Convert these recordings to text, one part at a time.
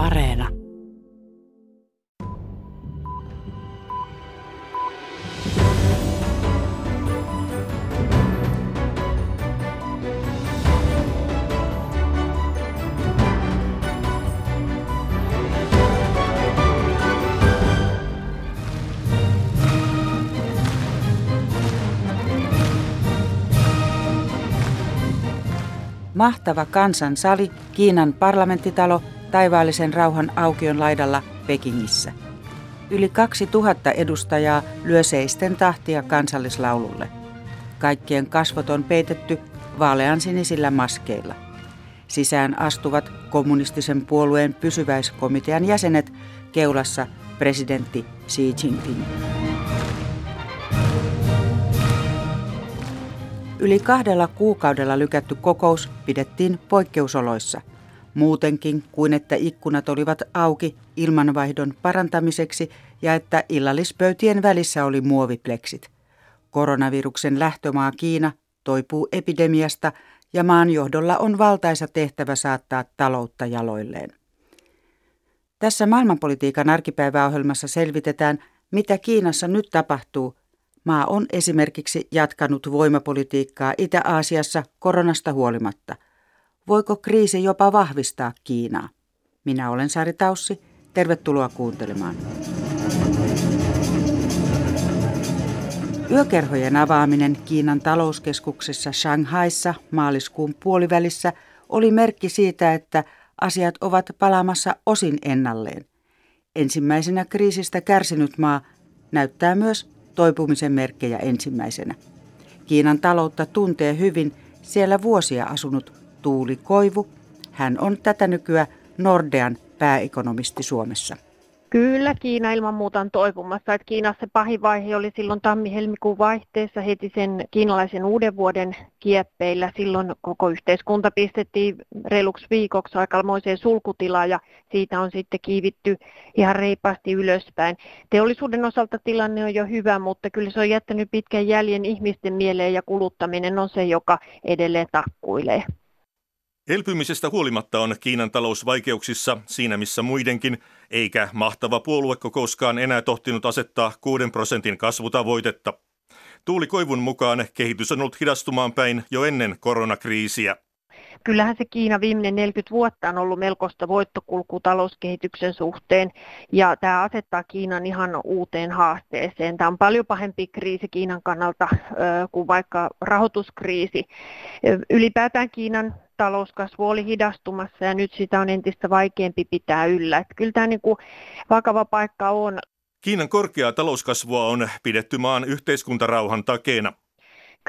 Areena. Mahtava kansansali, Kiinan parlamenttitalo, taivaallisen rauhan aukion laidalla Pekingissä. Yli 2000 edustajaa lyö seisten tahtia kansallislaululle. Kaikkien kasvot on peitetty vaaleansinisillä maskeilla. Sisään astuvat kommunistisen puolueen pysyväiskomitean jäsenet keulassa presidentti Xi Jinping. Yli kahdella kuukaudella lykätty kokous pidettiin poikkeusoloissa. Muutenkin kuin että ikkunat olivat auki ilmanvaihdon parantamiseksi ja että illallispöytien välissä oli muovipleksit. Koronaviruksen lähtömaa Kiina toipuu epidemiasta ja maan johdolla on valtaisa tehtävä saattaa taloutta jaloilleen. Tässä maailmanpolitiikan arkipäiväohjelmassa selvitetään, mitä Kiinassa nyt tapahtuu Maa on esimerkiksi jatkanut voimapolitiikkaa Itä-Aasiassa koronasta huolimatta. Voiko kriisi jopa vahvistaa Kiinaa? Minä olen Sari Taussi. Tervetuloa kuuntelemaan. Yökerhojen avaaminen Kiinan talouskeskuksessa Shanghaissa maaliskuun puolivälissä oli merkki siitä, että asiat ovat palaamassa osin ennalleen. Ensimmäisenä kriisistä kärsinyt maa näyttää myös toipumisen merkkejä ensimmäisenä. Kiinan taloutta tuntee hyvin siellä vuosia asunut Tuuli Koivu. Hän on tätä nykyä Nordean pääekonomisti Suomessa. Kyllä, Kiina ilman muuta on toipumassa. Että Kiinassa pahin vaihe oli silloin tammi-helmikuun vaihteessa heti sen kiinalaisen uuden vuoden kieppeillä. Silloin koko yhteiskunta pistettiin reiluksi viikoksi aikamoiseen sulkutilaan ja siitä on sitten kiivitty ihan reippaasti ylöspäin. Teollisuuden osalta tilanne on jo hyvä, mutta kyllä se on jättänyt pitkän jäljen ihmisten mieleen ja kuluttaminen on se, joka edelleen takkuilee. Elpymisestä huolimatta on Kiinan talous vaikeuksissa siinä missä muidenkin, eikä mahtava puoluekokouskaan enää tohtinut asettaa 6 prosentin kasvutavoitetta. Tuuli Koivun mukaan kehitys on ollut hidastumaan päin jo ennen koronakriisiä. Kyllähän se Kiina viimeinen 40 vuotta on ollut melkoista voittokulkua talouskehityksen suhteen ja tämä asettaa Kiinan ihan uuteen haasteeseen. Tämä on paljon pahempi kriisi Kiinan kannalta kuin vaikka rahoituskriisi. Ylipäätään Kiinan talouskasvu oli hidastumassa ja nyt sitä on entistä vaikeampi pitää yllä. Että kyllä tämä niin kuin vakava paikka on. Kiinan korkeaa talouskasvua on pidetty maan yhteiskuntarauhan takeena.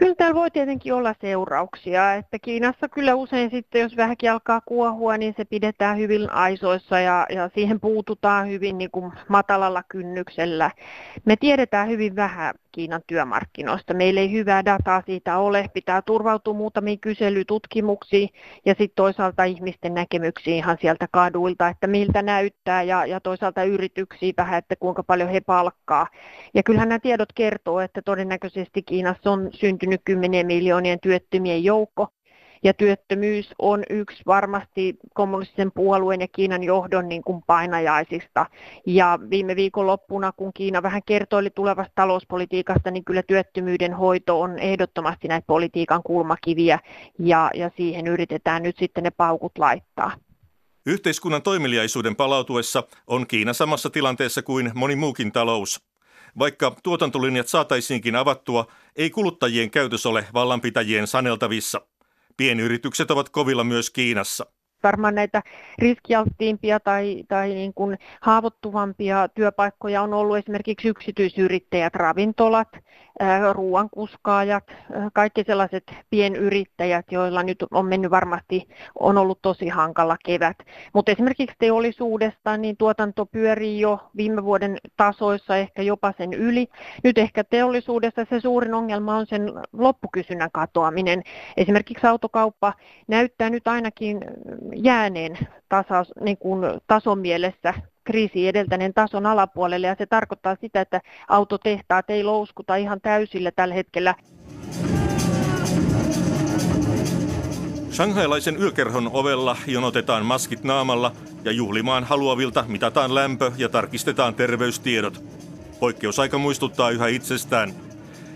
Kyllä täällä voi tietenkin olla seurauksia, että Kiinassa kyllä usein sitten, jos vähänkin alkaa kuohua, niin se pidetään hyvin aisoissa ja, ja siihen puututaan hyvin niin kuin matalalla kynnyksellä. Me tiedetään hyvin vähän Kiinan työmarkkinoista. Meillä ei hyvää dataa siitä ole. Pitää turvautua muutamiin kyselytutkimuksiin ja sitten toisaalta ihmisten näkemyksiin ihan sieltä kaduilta, että miltä näyttää ja, ja toisaalta yrityksiä vähän, että kuinka paljon he palkkaa. Ja kyllähän nämä tiedot kertoo, että todennäköisesti Kiinassa on syntynyt kymmenien miljoonien työttömien joukko ja työttömyys on yksi varmasti kommunistisen puolueen ja Kiinan johdon niin kuin painajaisista. Ja viime viikon loppuna, kun Kiina vähän kertoili tulevasta talouspolitiikasta, niin kyllä työttömyyden hoito on ehdottomasti näitä politiikan kulmakiviä ja, ja siihen yritetään nyt sitten ne paukut laittaa. Yhteiskunnan toimeliaisuuden palautuessa on Kiina samassa tilanteessa kuin moni muukin talous. Vaikka tuotantolinjat saataisiinkin avattua, ei kuluttajien käytös ole vallanpitäjien saneltavissa. Pienyritykset ovat kovilla myös Kiinassa varmaan näitä riskialttiimpia tai, tai niin kuin haavoittuvampia työpaikkoja on ollut esimerkiksi yksityisyrittäjät, ravintolat, ruoankuskaajat, kaikki sellaiset pienyrittäjät, joilla nyt on mennyt varmasti, on ollut tosi hankala kevät. Mutta esimerkiksi teollisuudesta, niin tuotanto pyörii jo viime vuoden tasoissa, ehkä jopa sen yli. Nyt ehkä teollisuudessa se suurin ongelma on sen loppukysynnän katoaminen. Esimerkiksi autokauppa näyttää nyt ainakin jääneen tasaus, niin kuin tason mielessä kriisi edeltäneen tason alapuolelle ja se tarkoittaa sitä, että autotehtaat ei louskuta ihan täysillä tällä hetkellä. Shanghailaisen yökerhon ovella jonotetaan maskit naamalla ja juhlimaan haluavilta mitataan lämpö ja tarkistetaan terveystiedot. Poikkeusaika muistuttaa yhä itsestään.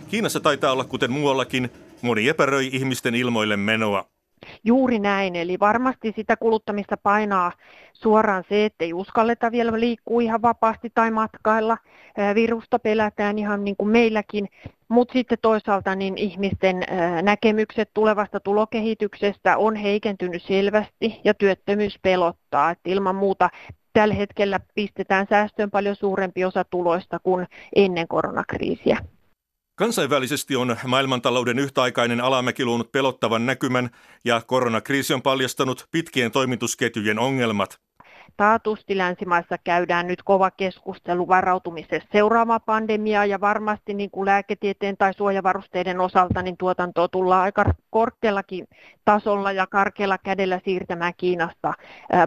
Kiinassa taitaa olla kuten muuallakin, moni epäröi ihmisten ilmoille menoa. Juuri näin, eli varmasti sitä kuluttamista painaa suoraan se, että ei uskalleta vielä liikkua ihan vapaasti tai matkailla. Virusta pelätään ihan niin kuin meilläkin, mutta sitten toisaalta niin ihmisten näkemykset tulevasta tulokehityksestä on heikentynyt selvästi ja työttömyys pelottaa. Että ilman muuta tällä hetkellä pistetään säästöön paljon suurempi osa tuloista kuin ennen koronakriisiä. Kansainvälisesti on maailmantalouden yhtäaikainen alamäki luonut pelottavan näkymän ja koronakriisi on paljastanut pitkien toimitusketjujen ongelmat. Taatusti länsimaissa käydään nyt kova keskustelu varautumisesta seuraavaan pandemiaan ja varmasti niin kuin lääketieteen tai suojavarusteiden osalta niin tuotantoa tullaan aika korkeallakin tasolla ja karkealla kädellä siirtämään Kiinasta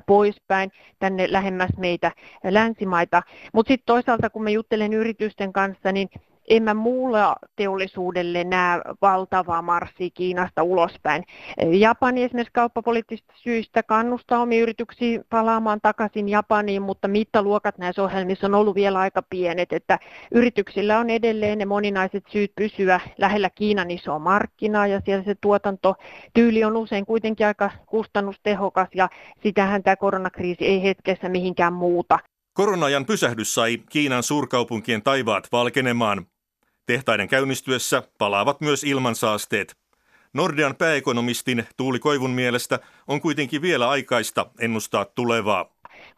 poispäin tänne lähemmäs meitä länsimaita. Mutta sitten toisaalta kun mä juttelen yritysten kanssa, niin en mä muulla teollisuudelle näe valtavaa marssia Kiinasta ulospäin. Japani esimerkiksi kauppapoliittisista syistä kannustaa omia yrityksiä palaamaan takaisin Japaniin, mutta mittaluokat näissä ohjelmissa on ollut vielä aika pienet, että yrityksillä on edelleen ne moninaiset syyt pysyä lähellä Kiinan isoa markkinaa ja siellä se tuotantotyyli on usein kuitenkin aika kustannustehokas ja sitähän tämä koronakriisi ei hetkessä mihinkään muuta. Koronajan pysähdys sai Kiinan suurkaupunkien taivaat valkenemaan. Tehtaiden käynnistyessä palaavat myös ilmansaasteet. Nordean pääekonomistin Tuuli Koivun mielestä on kuitenkin vielä aikaista ennustaa tulevaa.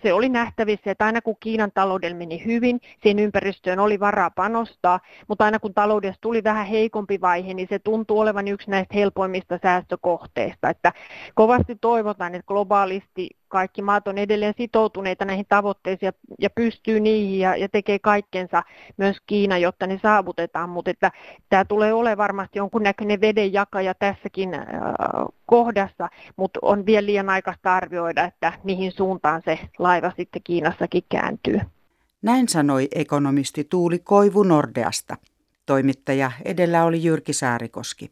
Se oli nähtävissä, että aina kun Kiinan taloudella meni hyvin, siihen ympäristöön oli varaa panostaa, mutta aina kun taloudessa tuli vähän heikompi vaihe, niin se tuntuu olevan yksi näistä helpoimmista säästökohteista. Että kovasti toivotaan, että globaalisti kaikki maat on edelleen sitoutuneita näihin tavoitteisiin ja, ja pystyy niihin ja, ja tekee kaikkensa myös Kiina, jotta ne saavutetaan, mutta että tämä tulee olemaan varmasti jonkunnäköinen vedenjakaja tässäkin äh, kohdassa, mutta on vielä liian aikaista arvioida, että mihin suuntaan se laiva sitten Kiinassakin kääntyy. Näin sanoi ekonomisti Tuuli Koivu Nordeasta. Toimittaja edellä oli Jyrki Saarikoski.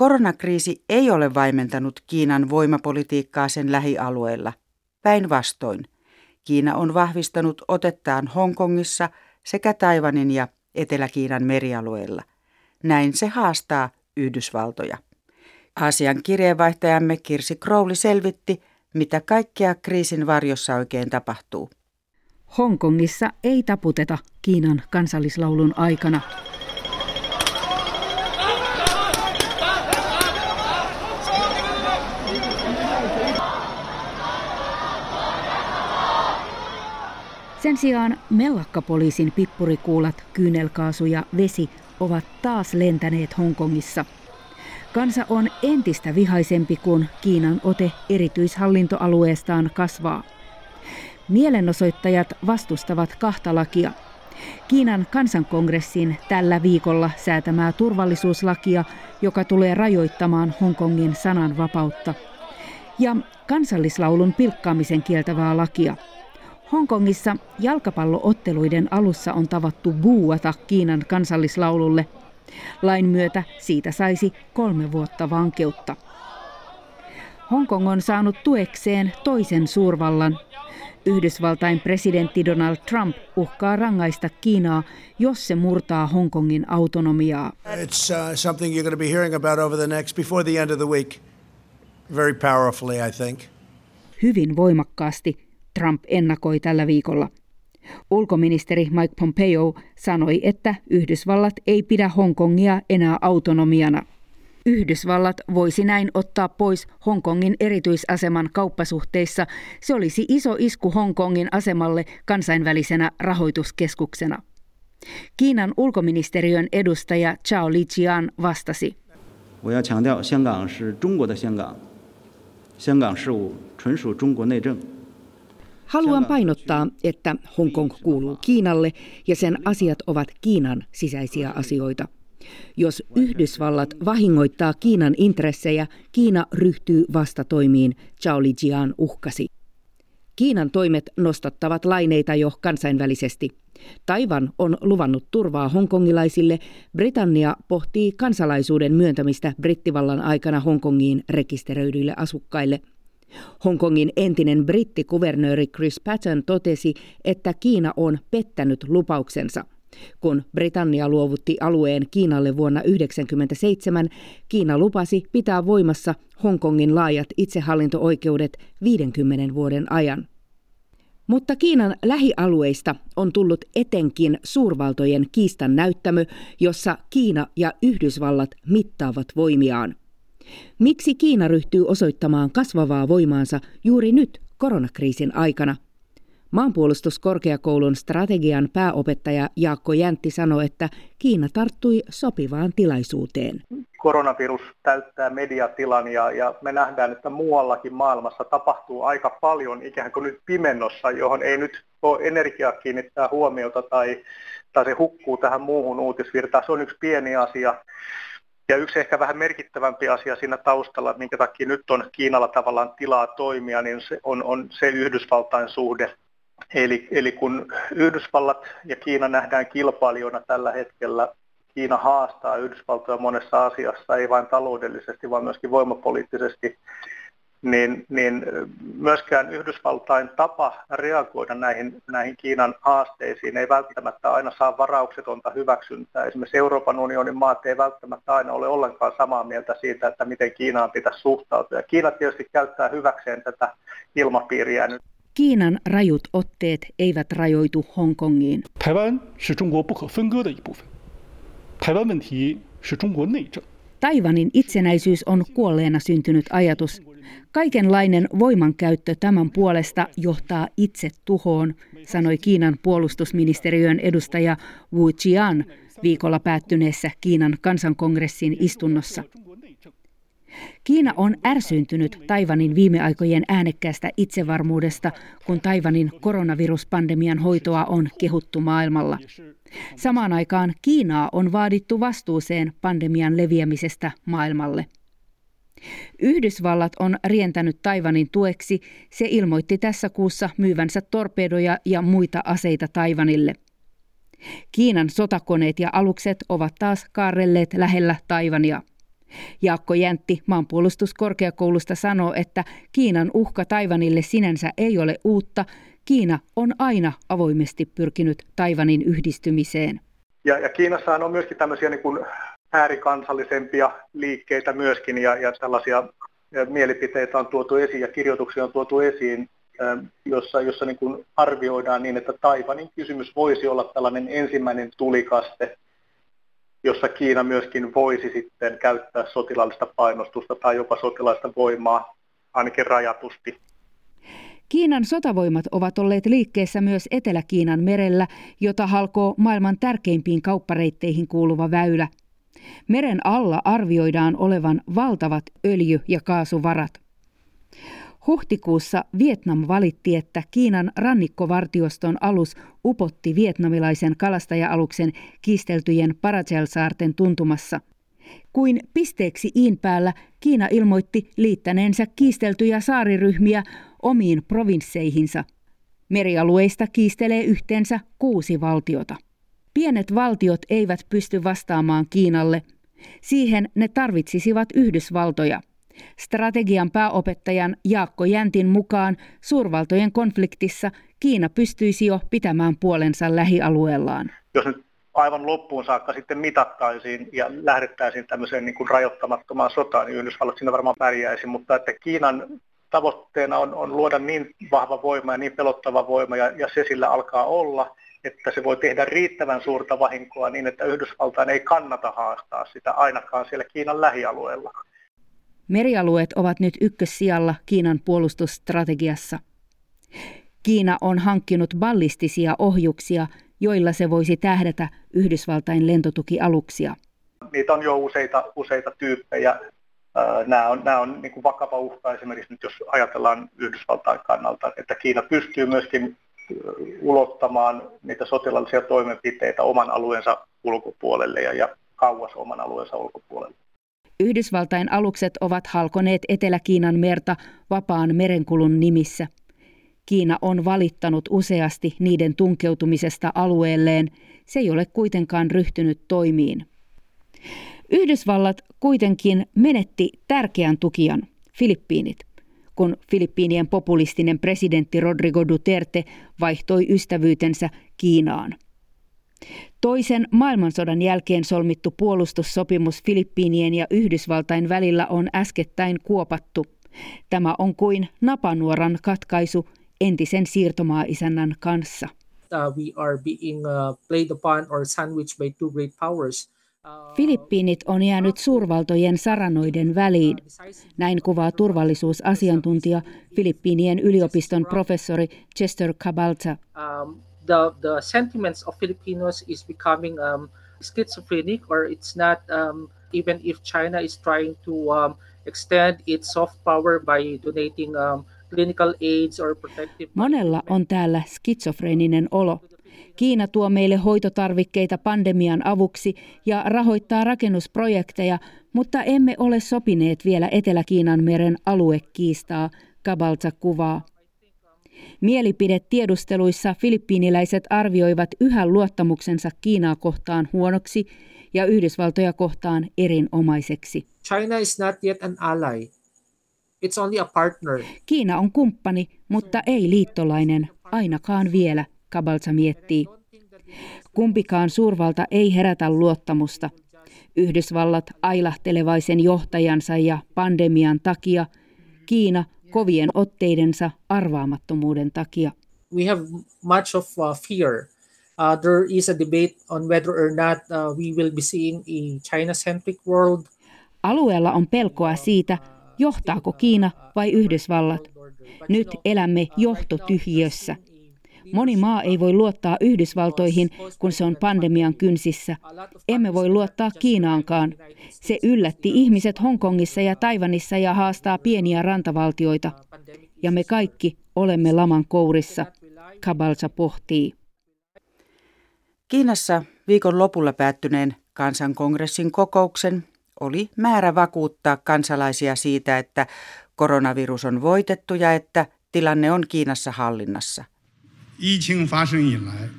Koronakriisi ei ole vaimentanut Kiinan voimapolitiikkaa sen lähialueella. Päinvastoin, Kiina on vahvistanut otettaan Hongkongissa sekä Taiwanin ja Etelä-Kiinan merialueella. Näin se haastaa Yhdysvaltoja. Aasian kirjeenvaihtajamme Kirsi Crowley selvitti, mitä kaikkea kriisin varjossa oikein tapahtuu. Hongkongissa ei taputeta Kiinan kansallislaulun aikana. Sen sijaan mellakkapoliisin pippurikuulat, kyynelkaasu ja vesi ovat taas lentäneet Hongkongissa. Kansa on entistä vihaisempi, kun Kiinan ote erityishallintoalueestaan kasvaa. Mielenosoittajat vastustavat kahta lakia. Kiinan kansankongressin tällä viikolla säätämää turvallisuuslakia, joka tulee rajoittamaan Hongkongin sananvapautta. Ja kansallislaulun pilkkaamisen kieltävää lakia – Hongkongissa jalkapallootteluiden alussa on tavattu buuata Kiinan kansallislaululle. Lain myötä siitä saisi kolme vuotta vankeutta. Hongkong on saanut tuekseen toisen suurvallan. Yhdysvaltain presidentti Donald Trump uhkaa rangaista Kiinaa, jos se murtaa Hongkongin autonomiaa. It's uh, something you're going to be hearing about over the next before the end of the week. Very powerfully, I think. Hyvin voimakkaasti Trump ennakoi tällä viikolla. Ulkoministeri Mike Pompeo sanoi, että Yhdysvallat ei pidä Hongkongia enää autonomiana. Yhdysvallat voisi näin ottaa pois Hongkongin erityisaseman kauppasuhteissa. Se olisi iso isku Hongkongin asemalle kansainvälisenä rahoituskeskuksena. Kiinan ulkoministeriön edustaja Chao Lijian vastasi. 我要强调，香港是中国的香港，香港事务纯属中国内政。 Haluan painottaa, että Hongkong kuuluu Kiinalle ja sen asiat ovat Kiinan sisäisiä asioita. Jos Yhdysvallat vahingoittaa Kiinan intressejä, Kiina ryhtyy vastatoimiin, Zhao Lijian uhkasi. Kiinan toimet nostattavat laineita jo kansainvälisesti. Taivan on luvannut turvaa hongkongilaisille. Britannia pohtii kansalaisuuden myöntämistä brittivallan aikana Hongkongiin rekisteröidyille asukkaille. Hongkongin entinen brittikuvernööri Chris Patton totesi, että Kiina on pettänyt lupauksensa. Kun Britannia luovutti alueen Kiinalle vuonna 1997, Kiina lupasi pitää voimassa Hongkongin laajat itsehallinto-oikeudet 50 vuoden ajan. Mutta Kiinan lähialueista on tullut etenkin suurvaltojen kiistan näyttämö, jossa Kiina ja Yhdysvallat mittaavat voimiaan. Miksi Kiina ryhtyy osoittamaan kasvavaa voimaansa juuri nyt koronakriisin aikana? Maanpuolustuskorkeakoulun strategian pääopettaja Jaakko Jäntti sanoi, että Kiina tarttui sopivaan tilaisuuteen. Koronavirus täyttää mediatilan ja, ja me nähdään, että muuallakin maailmassa tapahtuu aika paljon ikään kuin nyt pimennossa, johon ei nyt ole energiaa kiinnittää huomiota tai, tai se hukkuu tähän muuhun uutisvirtaan. Se on yksi pieni asia. Ja yksi ehkä vähän merkittävämpi asia siinä taustalla, minkä takia nyt on Kiinalla tavallaan tilaa toimia, niin se on, on se Yhdysvaltain suhde. Eli, eli kun Yhdysvallat ja Kiina nähdään kilpailijoina tällä hetkellä, Kiina haastaa Yhdysvaltoja monessa asiassa, ei vain taloudellisesti, vaan myöskin voimapoliittisesti, niin, niin myöskään Yhdysvaltain tapa reagoida näihin, näihin Kiinan haasteisiin ei välttämättä aina saa varauksetonta hyväksyntää. Esimerkiksi Euroopan unionin maat ei välttämättä aina ole ollenkaan samaa mieltä siitä, että miten Kiinaan pitäisi suhtautua. Ja Kiina tietysti käyttää hyväkseen tätä ilmapiiriä nyt. Kiinan rajut otteet eivät rajoitu Hongkongiin. Taiwan 是中国不可分割的一部分。台湾问题是中国内政。 Taivanin itsenäisyys on kuolleena syntynyt ajatus. Kaikenlainen voimankäyttö tämän puolesta johtaa itse tuhoon, sanoi Kiinan puolustusministeriön edustaja Wu Jian viikolla päättyneessä Kiinan kansankongressin istunnossa. Kiina on ärsyyntynyt Taivanin viime aikojen äänekkäästä itsevarmuudesta, kun Taivanin koronaviruspandemian hoitoa on kehuttu maailmalla. Samaan aikaan Kiinaa on vaadittu vastuuseen pandemian leviämisestä maailmalle. Yhdysvallat on rientänyt Taivanin tueksi. Se ilmoitti tässä kuussa myyvänsä torpedoja ja muita aseita Taivanille. Kiinan sotakoneet ja alukset ovat taas kaarrelleet lähellä Taivania. Jaakko Jäntti maanpuolustuskorkeakoulusta sanoo, että Kiinan uhka Taivanille sinänsä ei ole uutta. Kiina on aina avoimesti pyrkinyt Taivanin yhdistymiseen. Ja, ja Kiinassahan on myöskin tämmöisiä niin kuin äärikansallisempia liikkeitä myöskin ja, ja tällaisia mielipiteitä on tuotu esiin ja kirjoituksia on tuotu esiin, jossa, jossa niin kuin arvioidaan niin, että Taivanin kysymys voisi olla tällainen ensimmäinen tulikaste jossa Kiina myöskin voisi sitten käyttää sotilaallista painostusta tai jopa sotilaista voimaa, ainakin rajatusti. Kiinan sotavoimat ovat olleet liikkeessä myös Etelä-Kiinan merellä, jota halkoo maailman tärkeimpiin kauppareitteihin kuuluva väylä. Meren alla arvioidaan olevan valtavat öljy- ja kaasuvarat. Huhtikuussa Vietnam valitti, että Kiinan rannikkovartioston alus upotti vietnamilaisen kalastaja-aluksen kiisteltyjen Paracel-saarten tuntumassa. Kuin pisteeksi iin päällä Kiina ilmoitti liittäneensä kiisteltyjä saariryhmiä omiin provinsseihinsa. Merialueista kiistelee yhteensä kuusi valtiota. Pienet valtiot eivät pysty vastaamaan Kiinalle. Siihen ne tarvitsisivat Yhdysvaltoja – Strategian pääopettajan Jaakko Jäntin mukaan suurvaltojen konfliktissa Kiina pystyisi jo pitämään puolensa lähialueellaan. Jos nyt aivan loppuun saakka sitten mitattaisiin ja lähdettäisiin tämmöiseen niin kuin rajoittamattomaan sotaan, niin Yhdysvallat siinä varmaan pärjäisi, mutta että Kiinan tavoitteena on, on luoda niin vahva voima ja niin pelottava voima, ja, ja se sillä alkaa olla, että se voi tehdä riittävän suurta vahinkoa niin, että Yhdysvaltain ei kannata haastaa sitä ainakaan siellä Kiinan lähialueella. Merialueet ovat nyt ykkössijalla Kiinan puolustusstrategiassa. Kiina on hankkinut ballistisia ohjuksia, joilla se voisi tähdätä Yhdysvaltain lentotukialuksia. Niitä on jo useita, useita tyyppejä. Nämä on, nämä on niin kuin vakava uhka esimerkiksi nyt, jos ajatellaan Yhdysvaltain kannalta, että Kiina pystyy myöskin ulottamaan niitä sotilaallisia toimenpiteitä oman alueensa ulkopuolelle ja, ja kauas oman alueensa ulkopuolelle. Yhdysvaltain alukset ovat halkoneet Etelä-Kiinan merta vapaan merenkulun nimissä. Kiina on valittanut useasti niiden tunkeutumisesta alueelleen, se ei ole kuitenkaan ryhtynyt toimiin. Yhdysvallat kuitenkin menetti tärkeän tukijan, Filippiinit, kun Filippiinien populistinen presidentti Rodrigo Duterte vaihtoi ystävyytensä Kiinaan. Toisen maailmansodan jälkeen solmittu puolustussopimus Filippiinien ja Yhdysvaltain välillä on äskettäin kuopattu. Tämä on kuin napanuoran katkaisu entisen siirtomaa-isännän kanssa. Uh, we are being uh, played upon or sandwiched by two great powers. Filippiinit on jäänyt suurvaltojen saranoiden väliin. Näin kuvaa turvallisuusasiantuntija Filippiinien yliopiston professori Chester Cabalta. Um, the, the sentiments of Filipinos is becoming um, schizophrenic or it's not um, even if China is trying to um, extend its soft power by donating um, clinical aids or protective... Monella on täällä skitsofreeninen olo. Kiina tuo meille hoitotarvikkeita pandemian avuksi ja rahoittaa rakennusprojekteja, mutta emme ole sopineet vielä Etelä-Kiinan meren aluekiistaa, Kabalza kuvaa. Mielipidetiedusteluissa filippiiniläiset arvioivat yhä luottamuksensa Kiinaa kohtaan huonoksi ja Yhdysvaltoja kohtaan erinomaiseksi. China is not yet an ally. It's only a partner. Kiina on kumppani, mutta ei liittolainen, ainakaan vielä, Kabalsa miettii. Kumpikaan suurvalta ei herätä luottamusta. Yhdysvallat ailahtelevaisen johtajansa ja pandemian takia, Kiina kovien otteidensa arvaamattomuuden takia. We have much of uh, fear. Uh, there is a debate on whether or not uh, we will be seeing a China-centric world. Alueella on pelkoa siitä, johtaako Kiina vai Yhdysvallat. Nyt elämme johtotyhjössä. Moni maa ei voi luottaa Yhdysvaltoihin, kun se on pandemian kynsissä. Emme voi luottaa Kiinaankaan. Se yllätti ihmiset Hongkongissa ja Taivanissa ja haastaa pieniä rantavaltioita. Ja me kaikki olemme laman kourissa, Kabalsa pohtii. Kiinassa viikon lopulla päättyneen kansankongressin kokouksen oli määrä vakuuttaa kansalaisia siitä, että koronavirus on voitettu ja että tilanne on Kiinassa hallinnassa. 疫情发生以来，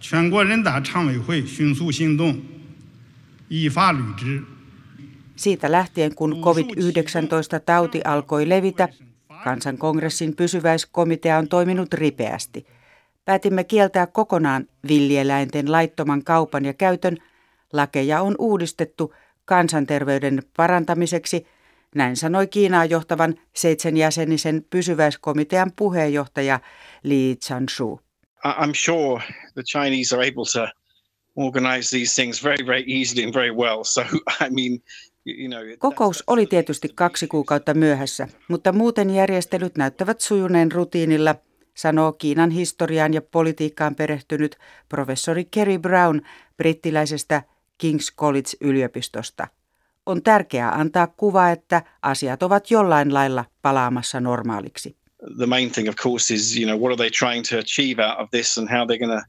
全国人大常委会迅速行动，依法律之。Siitä lähtien, kun COVID-19-tauti alkoi levitä, kansankongressin pysyväiskomitea on toiminut ripeästi. Päätimme kieltää kokonaan villieläinten laittoman kaupan ja käytön. Lakeja on uudistettu kansanterveyden parantamiseksi – näin sanoi Kiinaa johtavan seitsemänjäsenisen pysyväiskomitean puheenjohtaja Li Chanshu. I'm sure the Chinese are able to organize these things very, very easily and very well. So, I mean, Kokous oli tietysti kaksi kuukautta myöhässä, mutta muuten järjestelyt näyttävät sujuneen rutiinilla, sanoo Kiinan historiaan ja politiikkaan perehtynyt professori Kerry Brown brittiläisestä King's College-yliopistosta on tärkeää antaa kuva, että asiat ovat jollain lailla palaamassa normaaliksi. The main thing of course is, you know, what are they trying to achieve out of this and how they're going to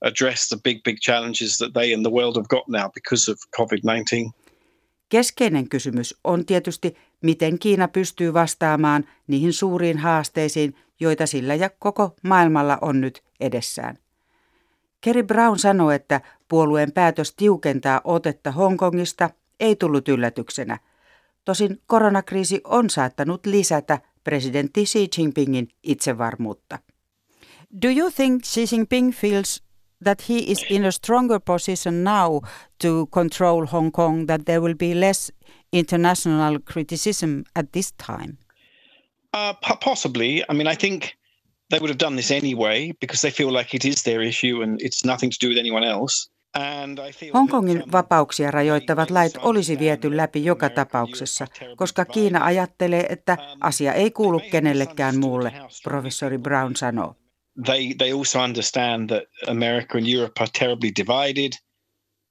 address the big big challenges that they and the world have got now because of COVID-19. Keskeinen kysymys on tietysti, miten Kiina pystyy vastaamaan niihin suuriin haasteisiin, joita sillä ja koko maailmalla on nyt edessään. Kerry Brown sanoi, että puolueen päätös tiukentaa otetta Hongkongista ei tullut yllätyksenä. Tosin koronakriisi on saattanut lisätä presidentti Xi Jinpingin itsevarmuutta. Do you think Xi Jinping feels that he is in a stronger position now to control Hong Kong, that there will be less international criticism at this time? Uh, possibly. I mean, I think they would have done this anyway because they feel like it is their issue and it's nothing to do with anyone else. Hongkongin vapauksia rajoittavat lait olisi viety läpi joka tapauksessa, koska Kiina ajattelee, että asia ei kuulu kenellekään muulle, professori Brown sanoo. They, they also understand that America and Europe are terribly divided.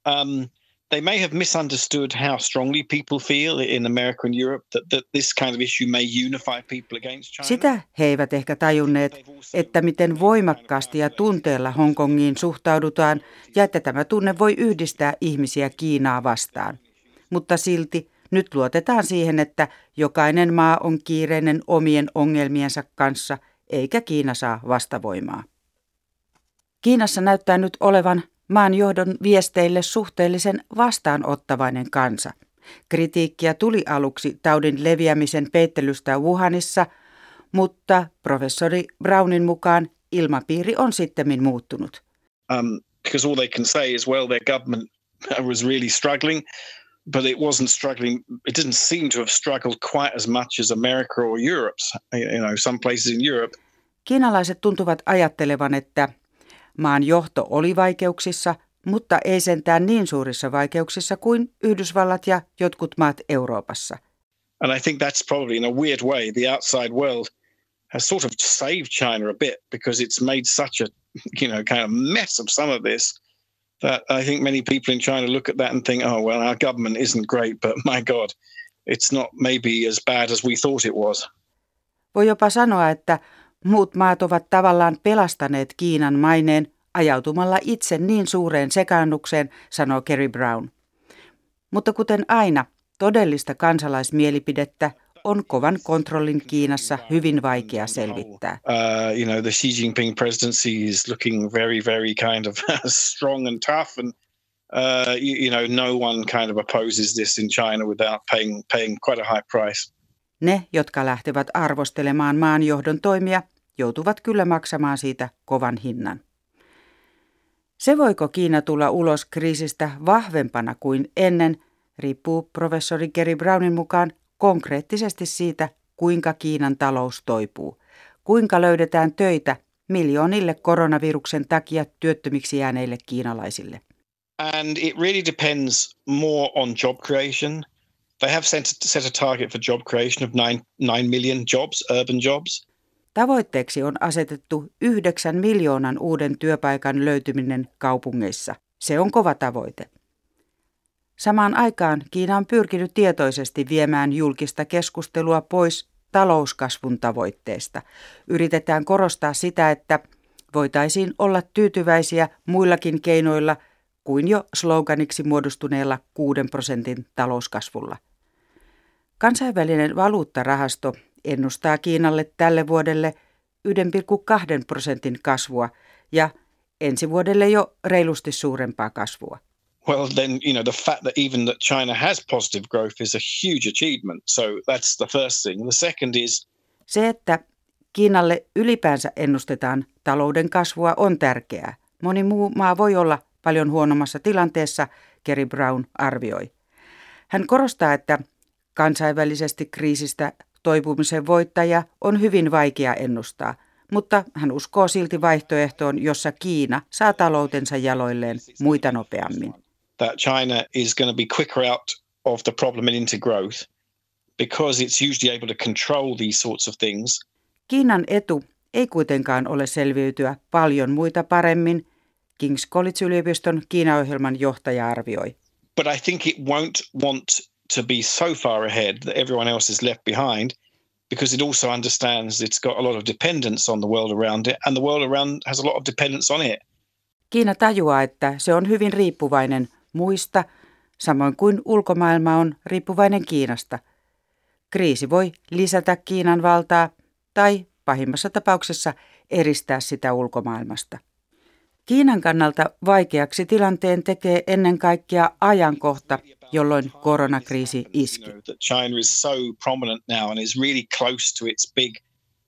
Um, they may have misunderstood how strongly people feel in America and Europe that, that this kind of issue may unify people against China. Sitä he eivät ehkä tajunneet, että miten voimakkaasti ja tunteella Hongkongiin suhtaudutaan ja että tämä tunne voi yhdistää ihmisiä Kiinaa vastaan. Mutta silti nyt luotetaan siihen, että jokainen maa on kiireinen omien ongelmiensa kanssa eikä Kiina saa vastavoimaa. Kiinassa näyttää nyt olevan maan johdon viesteille suhteellisen vastaanottavainen kansa. Kritiikkiä tuli aluksi taudin leviämisen peittelystä Wuhanissa, mutta professori Brownin mukaan ilmapiiri on sittemmin muuttunut. Um, because all they can say is, well, their government was really struggling, but it wasn't struggling. It didn't seem to have struggled quite as much as America or Europe's, you know, some places in Europe. Kiinalaiset tuntuvat ajattelevan, että maan johto oli vaikeuksissa, mutta ei sentään niin suurissa vaikeuksissa kuin Yhdysvallat ja jotkut maat Euroopassa. And I think that's probably in a weird way the outside world has sort of saved China a bit because it's made such a you know kind of mess of some of this that I think many people in China look at that and think, oh well, our government isn't great, but my God, it's not maybe as bad as we thought it was. Voi jopa sanoa, että muut maat ovat tavallaan pelastaneet Kiinan maineen ajautumalla itse niin suureen sekaannukseen, sanoo Kerry Brown. Mutta kuten aina, todellista kansalaismielipidettä on kovan kontrollin Kiinassa hyvin vaikea selvittää. Uh, you know, the Xi Jinping presidency is looking very, very kind of strong and tough, and uh, you, you know, no one kind of opposes this in China without paying paying quite a high price. Ne, jotka lähtevät arvostelemaan maanjohdon toimia, joutuvat kyllä maksamaan siitä kovan hinnan. Se voiko Kiina tulla ulos kriisistä vahvempana kuin ennen, riippuu professori Gary Brownin mukaan konkreettisesti siitä, kuinka Kiinan talous toipuu, kuinka löydetään töitä miljoonille koronaviruksen takia työttömiksi jääneille kiinalaisille. And it really depends more on job creation. They have set, set a target for job creation of 9, 9 million jobs, urban jobs. Tavoitteeksi on asetettu yhdeksän miljoonan uuden työpaikan löytyminen kaupungeissa. Se on kova tavoite. Samaan aikaan Kiina on pyrkinyt tietoisesti viemään julkista keskustelua pois talouskasvun tavoitteesta. Yritetään korostaa sitä, että voitaisiin olla tyytyväisiä muillakin keinoilla kuin jo sloganiksi muodostuneella 6 prosentin talouskasvulla. Kansainvälinen valuuttarahasto ennustaa Kiinalle tälle vuodelle 1,2 prosentin kasvua ja ensi vuodelle jo reilusti suurempaa kasvua. well, then you know the fact that even that China has positive growth is a huge achievement. So that's the first thing. The second is se, että Kiinalle ylipäänsä ennustetaan talouden kasvua on tärkeää. Moni muu maa voi olla paljon huonommassa tilanteessa, Kerry Brown arvioi. Hän korostaa, että kansainvälisesti kriisistä toipumisen voittaja on hyvin vaikea ennustaa, mutta hän uskoo silti vaihtoehtoon, jossa Kiina saa taloutensa jaloilleen muita nopeammin. that China is going to be quicker out of the problem and into growth because it's usually able to control these sorts of things. Kiinan etu ei kuitenkaan ole selviytyä paljon muita paremmin, King's College-yliopiston Kiina-ohjelman johtaja arvioi. But I think it won't want to be so far ahead that everyone else is left behind because it also understands it's got a lot of dependence on the world around it and the world around has a lot of dependence on it. Kiina tajuaa, että se on hyvin riippuvainen muista, samoin kuin ulkomaailma on riippuvainen Kiinasta. Kriisi voi lisätä Kiinan valtaa tai pahimmassa tapauksessa eristää sitä ulkomaailmasta. Kiinan kannalta vaikeaksi tilanteen tekee ennen kaikkea ajankohta, jolloin koronakriisi iski. China is so prominent now and is really close to its big,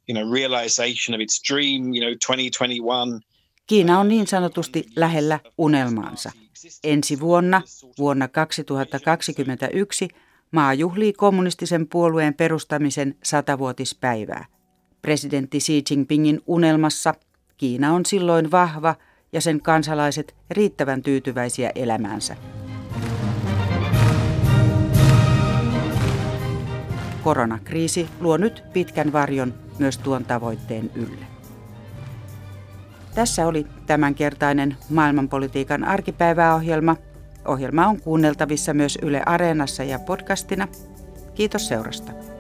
you know, realization of its dream, you know, 2021 Kiina on niin sanotusti lähellä unelmaansa. Ensi vuonna, vuonna 2021, maa juhlii kommunistisen puolueen perustamisen satavuotispäivää. Presidentti Xi Jinpingin unelmassa Kiina on silloin vahva ja sen kansalaiset riittävän tyytyväisiä elämäänsä. Koronakriisi luo nyt pitkän varjon myös tuon tavoitteen ylle. Tässä oli tämänkertainen maailmanpolitiikan arkipäiväohjelma. Ohjelma on kuunneltavissa myös Yle Areenassa ja podcastina. Kiitos seurasta.